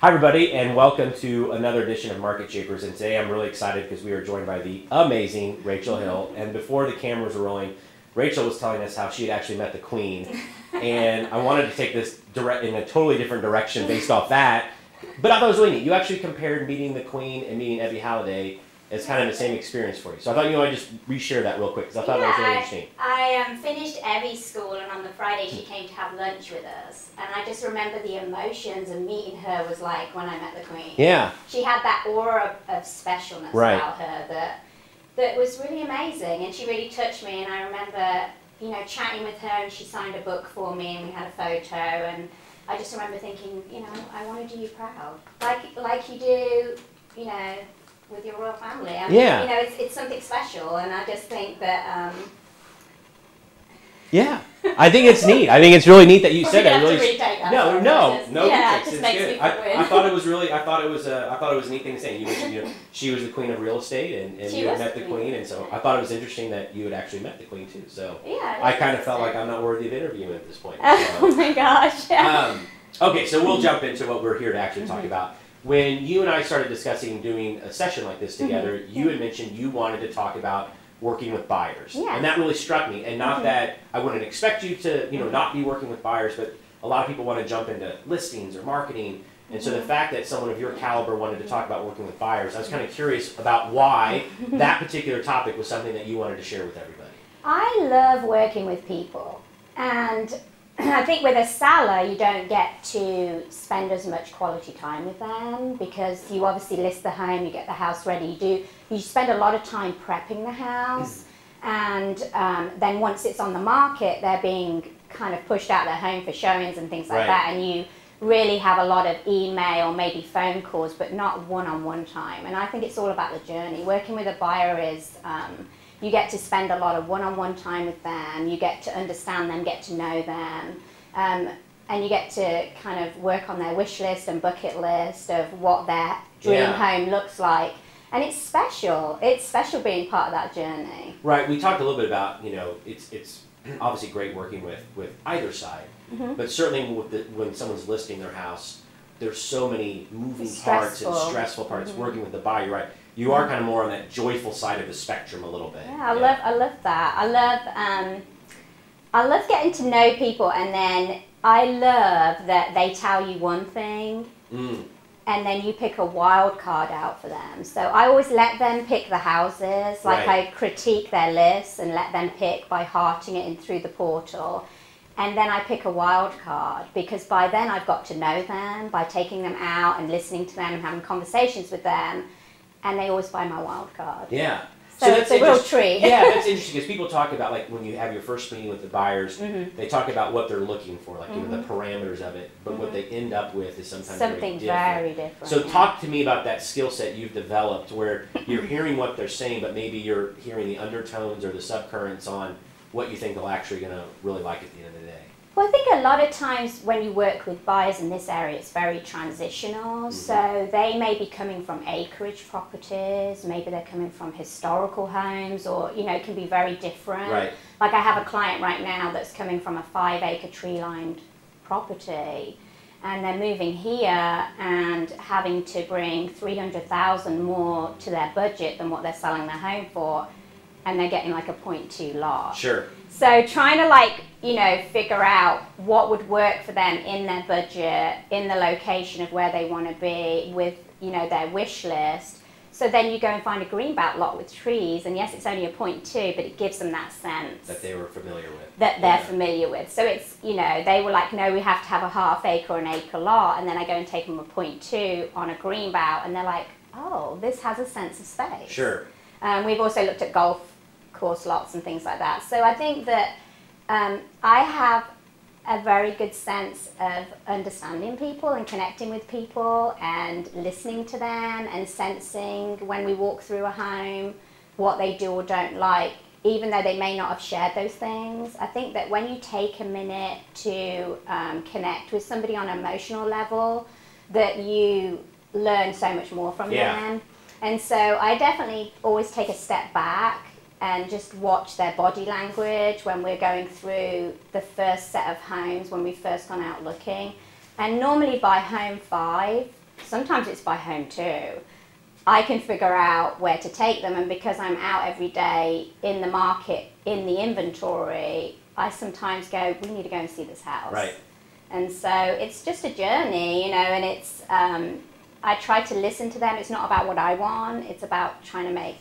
Hi, everybody, and welcome to another edition of Market Shapers. And today I'm really excited because we are joined by the amazing Rachel Hill. And before the cameras were rolling, Rachel was telling us how she had actually met the Queen. and I wanted to take this direct in a totally different direction based off that. But I thought it was really neat. You actually compared meeting the Queen and meeting Ebby Halliday it's kind of the same experience for you. So I thought you know I just reshare that real quick because I thought yeah, that was really interesting. I, I um, finished Ebby school and on the Friday she came to have lunch with us and I just remember the emotions of meeting her was like when I met the Queen. Yeah. She had that aura of, of specialness right. about her that that was really amazing and she really touched me and I remember you know chatting with her and she signed a book for me and we had a photo and I just remember thinking you know I want to do you proud like like you do you know with your royal family. I mean, yeah. You know, it's, it's something special, and I just think that. Um, yeah, I think it's neat. I think it's really neat that you said that. Really, that no, no, no. Yeah, it just makes good. me I, I, thought it was really. I thought it was. A, I thought it was a neat thing to say. You mentioned, you know, she was the queen of real estate, and, and you had met the queen, queen, and so I thought it was interesting that you had actually met the queen too. So yeah, I kind of felt like I'm not worthy of interviewing at this point. So, oh my gosh. Um, okay, so we'll jump into what we're here to actually talk mm-hmm. about when you and I started discussing doing a session like this together, mm-hmm. you had mentioned you wanted to talk about working with buyers. Yeah. And that really struck me. And not mm-hmm. that I wouldn't expect you to, you know, not be working with buyers, but a lot of people want to jump into listings or marketing. And so the mm-hmm. fact that someone of your caliber wanted to talk about working with buyers, I was kind of curious about why that particular topic was something that you wanted to share with everybody. I love working with people. And I think with a seller, you don't get to spend as much quality time with them because you obviously list the home, you get the house ready, you do you spend a lot of time prepping the house, and um, then once it's on the market, they're being kind of pushed out of their home for showings and things like right. that, and you really have a lot of email, or maybe phone calls, but not one-on-one time. And I think it's all about the journey. Working with a buyer is um, you get to spend a lot of one-on-one time with them. You get to understand them, get to know them, um, and you get to kind of work on their wish list and bucket list of what their dream yeah. home looks like. And it's special. It's special being part of that journey. Right. We talked a little bit about you know it's it's obviously great working with with either side, mm-hmm. but certainly with the, when someone's listing their house, there's so many moving parts and stressful parts. Mm-hmm. Working with the body right? you are kind of more on that joyful side of the spectrum a little bit. Yeah, I yeah. love I love that. I love um, I love getting to know people, and then I love that they tell you one thing. Mm. And then you pick a wild card out for them. So I always let them pick the houses. Like right. I critique their lists and let them pick by hearting it in through the portal and then I pick a wild card because by then I've got to know them by taking them out and listening to them and having conversations with them and they always buy my wild card. Yeah. So, so it's a real treat. yeah, that's interesting because people talk about like when you have your first meeting with the buyers, mm-hmm. they talk about what they're looking for, like mm-hmm. you know the mm-hmm. parameters of it. But mm-hmm. what they end up with is sometimes something very different. Very different so yeah. talk to me about that skill set you've developed, where you're hearing what they're saying, but maybe you're hearing the undertones or the subcurrents on what you think they're actually going to really like at the end of the day. Well, I think a lot of times when you work with buyers in this area, it's very transitional. Mm-hmm. So they may be coming from acreage properties, maybe they're coming from historical homes, or you know, it can be very different. Right. Like I have a client right now that's coming from a five acre tree lined property. And they're moving here and having to bring 300,000 more to their budget than what they're selling their home for. And they're getting like a 0.2 lot. Sure. So trying to like, you know, figure out what would work for them in their budget, in the location of where they want to be with, you know, their wish list. So then you go and find a greenbelt lot with trees, and yes, it's only a point two, but it gives them that sense that they were familiar with. That they're yeah. familiar with. So it's you know they were like, no, we have to have a half acre or an acre lot, and then I go and take them a point two on a greenbelt, and they're like, oh, this has a sense of space. Sure. Um, we've also looked at golf course lots and things like that. So I think that um, I have a very good sense of understanding people and connecting with people and listening to them and sensing when we walk through a home what they do or don't like, even though they may not have shared those things. I think that when you take a minute to um, connect with somebody on an emotional level, that you learn so much more from yeah. them. And so I definitely always take a step back and just watch their body language when we're going through the first set of homes when we've first gone out looking. And normally by home five, sometimes it's by home two, I can figure out where to take them, and because I'm out every day in the market, in the inventory, I sometimes go, we need to go and see this house. Right. And so it's just a journey, you know, and it's, um, I try to listen to them. It's not about what I want, it's about trying to make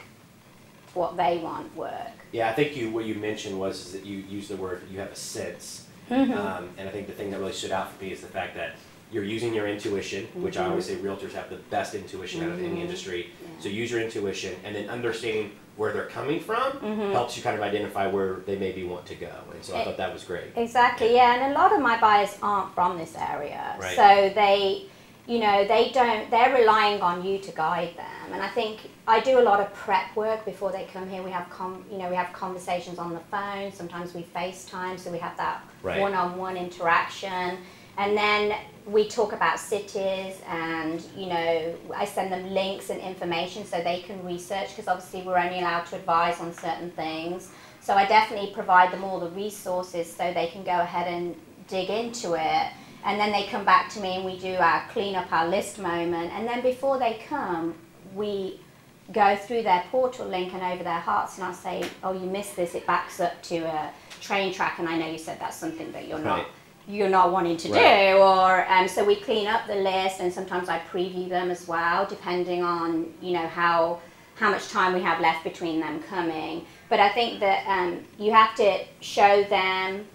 what they want work. Yeah, I think you what you mentioned was is that you use the word you have a sense, Mm-hmm. um, and I think the thing that really stood out for me is the fact that you're using your intuition, which I always say realtors have the best intuition out of any industry. So use your intuition, and then understanding where they're coming from helps you kind of identify where they maybe want to go. And so I Eh, thought that was great. Exactly, yeah, and a lot of my buyers aren't from this area, Right. so they, you know, they don't. They're relying on you to guide them, and I think I do a lot of prep work before they come here. We have, com, you know, we have conversations on the phone. Sometimes we FaceTime, so we have that Right. one-on-one interaction, and then we talk about cities, and you know, I send them links and information so they can research because obviously we're only allowed to advise on certain things. So I definitely provide them all the resources so they can go ahead and dig into it. And then they come back to me and we do our clean up our list moment. And then before they come, we go through their portal link and over their hearts and I'll say, oh, you missed this. It backs up to a train track. And I know you said that's something that you're not Right. you're not wanting to Right. do or um, so we clean up the list and sometimes I preview them as well depending on you know how how much time we have left between them coming but I think that um, you have to show them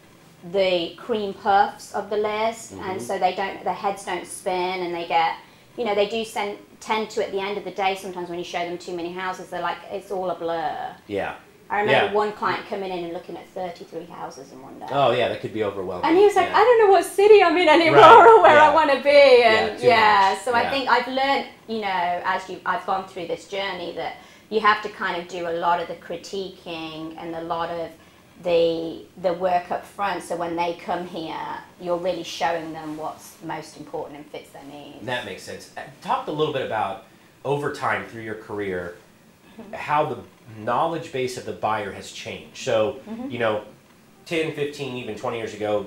the cream puffs of the list and mm-hmm. so they don't their heads don't spin and they get you know they do send, tend to at the end of the day sometimes when you show them too many houses they're like it's all a blur Yeah. I remember Yeah. one client coming in and looking at 33 houses in one day Oh yeah, that could be overwhelming. and he was like, Yeah. I don't know what city I'm in anymore Right, or where yeah. I want to be. And yeah, so. I think I've learned, you know, as you I've gone through this journey that you have to kind of do a lot of the critiquing and a lot of the the work up front. So when they come here, you're really showing them what's most important and fits their needs. That makes sense. Uh, Talk a little bit about over time through your career, mm-hmm. how the knowledge base of the buyer has changed. So, mm-hmm. you know, 10, 15, even 20 years ago,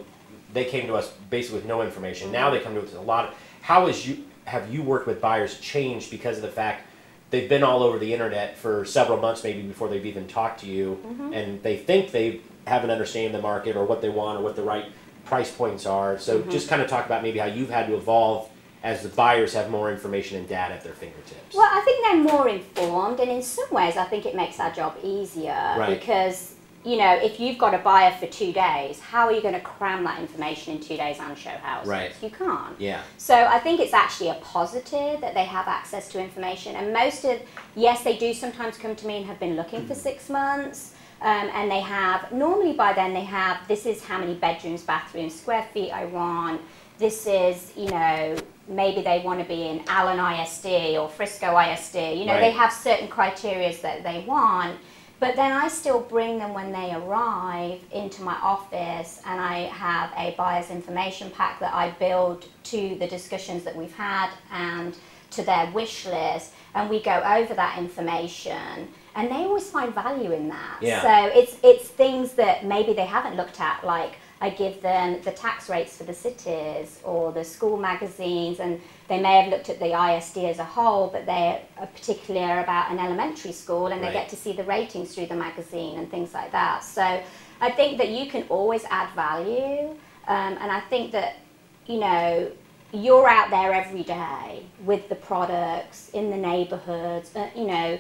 they came to us basically with no information. Now mm-hmm. they come to us with a lot. Of, has you have you worked with buyers changed because of the fact they've been all over the internet for several months maybe before they've even talked to you mm-hmm. and they think they have an understanding of the market or what they want or what the right price points are. So mm-hmm. just kind of talk about maybe how you've had to evolve as the buyers have more information and data at their fingertips. Well, I think they're more informed, and in some ways, I think it makes our job easier Right. because you know if you've got a buyer for two days, how are you going to cram that information in two days and show houses? Right. You can't. yeah. So I think it's actually a positive that they have access to information. And most of, yes, they do sometimes come to me and have been looking for six months. Um, and they have, normally by then they have, this is how many bedrooms, bathrooms, square feet I want. This is, you know, maybe they want to be in Allen ISD or Frisco ISD. You know, they have certain criterias that they want. But then I still bring them when they arrive into my office and I have a buyer's information pack that I build to the discussions that we've had and to their wish list and we go over that information and they always find value in that. Yeah. So it's it's things that maybe they haven't looked at like I give them the tax rates for the cities or the school magazines, and they may have looked at the ISD as a whole, but they're particular about an elementary school and they Right. get to see the ratings through the magazine and things like that. So I think that you can always add value, um, and I think that, you know, you're out there every day with the products in the neighborhoods, uh, you know.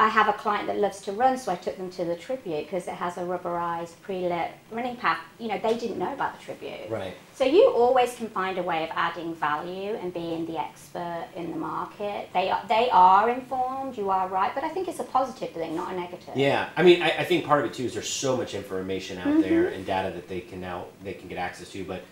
I have a client that loves to run, so I took them to the Tribute because it has a rubberized pre-lit running path. You know, they didn't know about the Tribute. Right. So you always can find a way of adding value and being the expert in the market. They are, they are informed, you are right, but I think it's a positive thing, not a negative. Yeah, I mean, I, I think part of it too is there's so much information out Mm-hmm. there and data that they can now they can get access to, but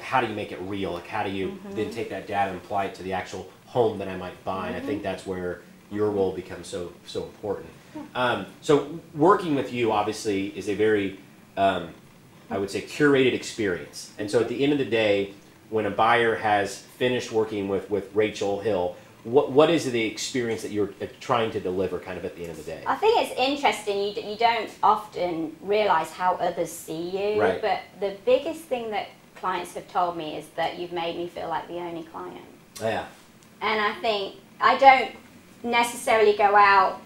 how do you make it real? Like, how do you Mm-hmm. then take that data and apply it to the actual home that I might buy? And I Mm-hmm. think that's where your role becomes so so important. Um, so working with you obviously is a very um, I would say curated experience. And so at the end of the day, when a buyer has finished working with with Rachel Hill, what what is the experience that you're uh, trying to deliver kind of at the end of the day? I think it's interesting. You, you don't often realize how others see you, Right. but the biggest thing that clients have told me is that you've made me feel like the only client. Yeah. And I think I don't necessarily go out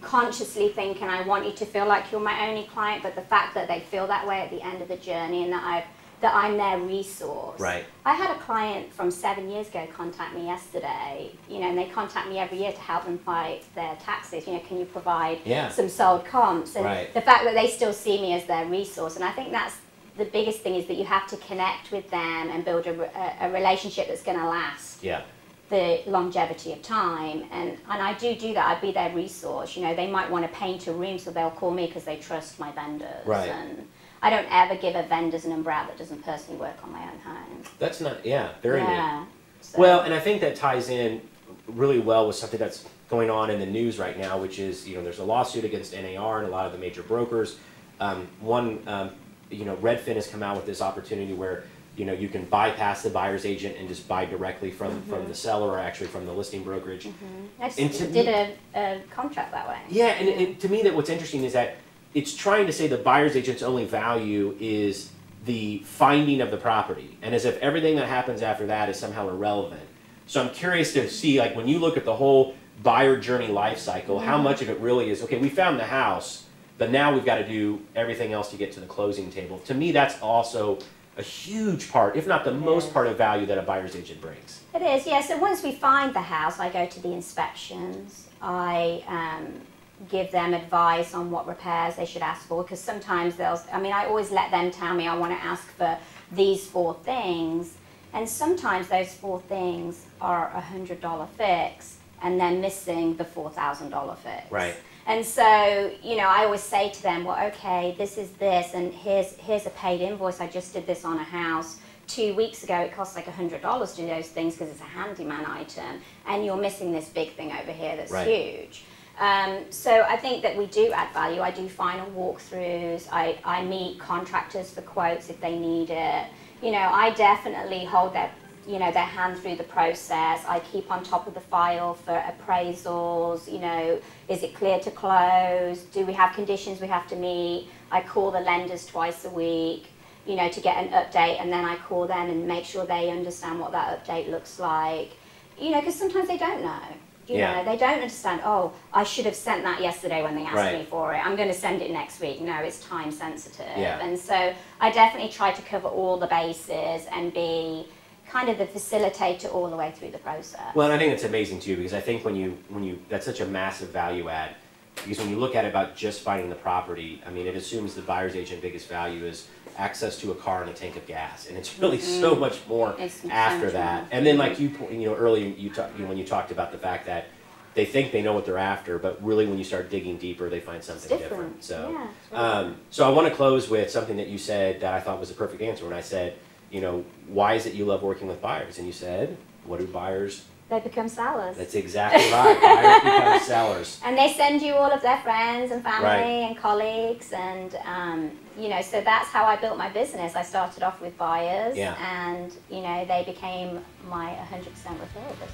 consciously thinking I want you to feel like you're my only client, but the fact that they feel that way at the end of the journey and that I've that I'm their resource. Right. I had a client from seven years ago contact me yesterday, you know, and they contact me every year to help them fight their taxes. You know, can you provide Yeah. some sold comps? And Right. the fact that they still see me as their resource. And I think that's the biggest thing is that you have to connect with them and build a, a, a relationship that's going to last Yeah. The longevity of time and and I do do that I'd be their resource you know they might want to paint a room so they'll call me because they trust my vendors Right. and I don't ever give a vendor's an umbrella that doesn't personally work on my own home That's not. Yeah. Very neat. yeah so, Well, and I think that ties in really well with something that's going on in the news right now, which is you know there's a lawsuit against NAR and a lot of the major brokers. Um, one, um, you know, Redfin has come out with this opportunity where you know you can bypass the buyer's agent and just buy directly from mm-hmm. from the seller or actually from the listing brokerage. Mm-hmm. I just and to did me- a, a contract that way Yeah, and it, to me, that what's interesting is that it's trying to say the buyer's agent's only value is the finding of the property, and as if everything that happens after that is somehow irrelevant. So I'm curious to see, like, when you look at the whole buyer journey life cycle, how mm-hmm. much of it really is okay? We found the house, but now we've got to do everything else to get to the closing table. To me, that's also a huge part, if not the most part of value that a buyer's agent brings. It is, yeah. So once we find the house, I go to the inspections. I um, give them advice on what repairs they should ask for because sometimes they'll, I mean, I always let them tell me I want to ask for these four things. And sometimes those four things are a $100 fix and they're missing the $4,000 fix. Right. And so, you know, I always say to them, well, okay, this is this, and here's here's a paid invoice. I just did this on a house two weeks ago. It costs like a hundred dollars to do those things because it's a handyman item, and you're missing this big thing over here that's Right. huge. Um, so I think that we do add value. I do final walkthroughs. I, I meet contractors for quotes if they need it. You know, I definitely hold their you know their hand through the process. I keep on top of the file for appraisals. You know, is it clear to close? Do we have conditions we have to meet? I call the lenders twice a week. You know, to get an update, and then I call them and make sure they understand what that update looks like. You know, because sometimes they don't know. You Yeah. know, they don't understand. Oh, I should have sent that yesterday when they asked Right. me for it. I'm going to send it next week. No, it's time sensitive. Yeah. And so I definitely try to cover all the bases and be kind of the facilitator all the way through the process. Well, and I think it's amazing too because I think when you when you that's such a massive value add because when you look at it about just finding the property, I mean, it assumes the buyer's agent biggest value is access to a car and a tank of gas, and it's really so much more Mm-hmm. It's after essential. that. And then, like you you know earlier you talk, you know, when you talked about the fact that they think they know what they're after, but really when you start digging deeper, they find it's something different. So. yeah, it's really Um, so I want to close with something that you said that I thought was a perfect answer. When I said, you know, why is it you love working with buyers? And you said, what do buyers? they become sellers. That's exactly right. buyers become sellers. and they send you all of their friends and family Right. and colleagues and um, you know so that's how i built my business i started off with buyers Yeah. and you know they became my 100% referral business.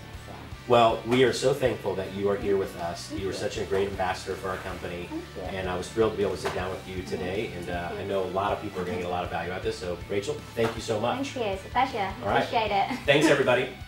Well, we are so thankful that you are here with us. You are such a great ambassador for our company, and I was thrilled to be able to sit down with you today. And uh, I know a lot of people are going to get a lot of value out of this. So, Rachel, thank you so much. thank you it's a pleasure All right. appreciate it Thanks, everybody.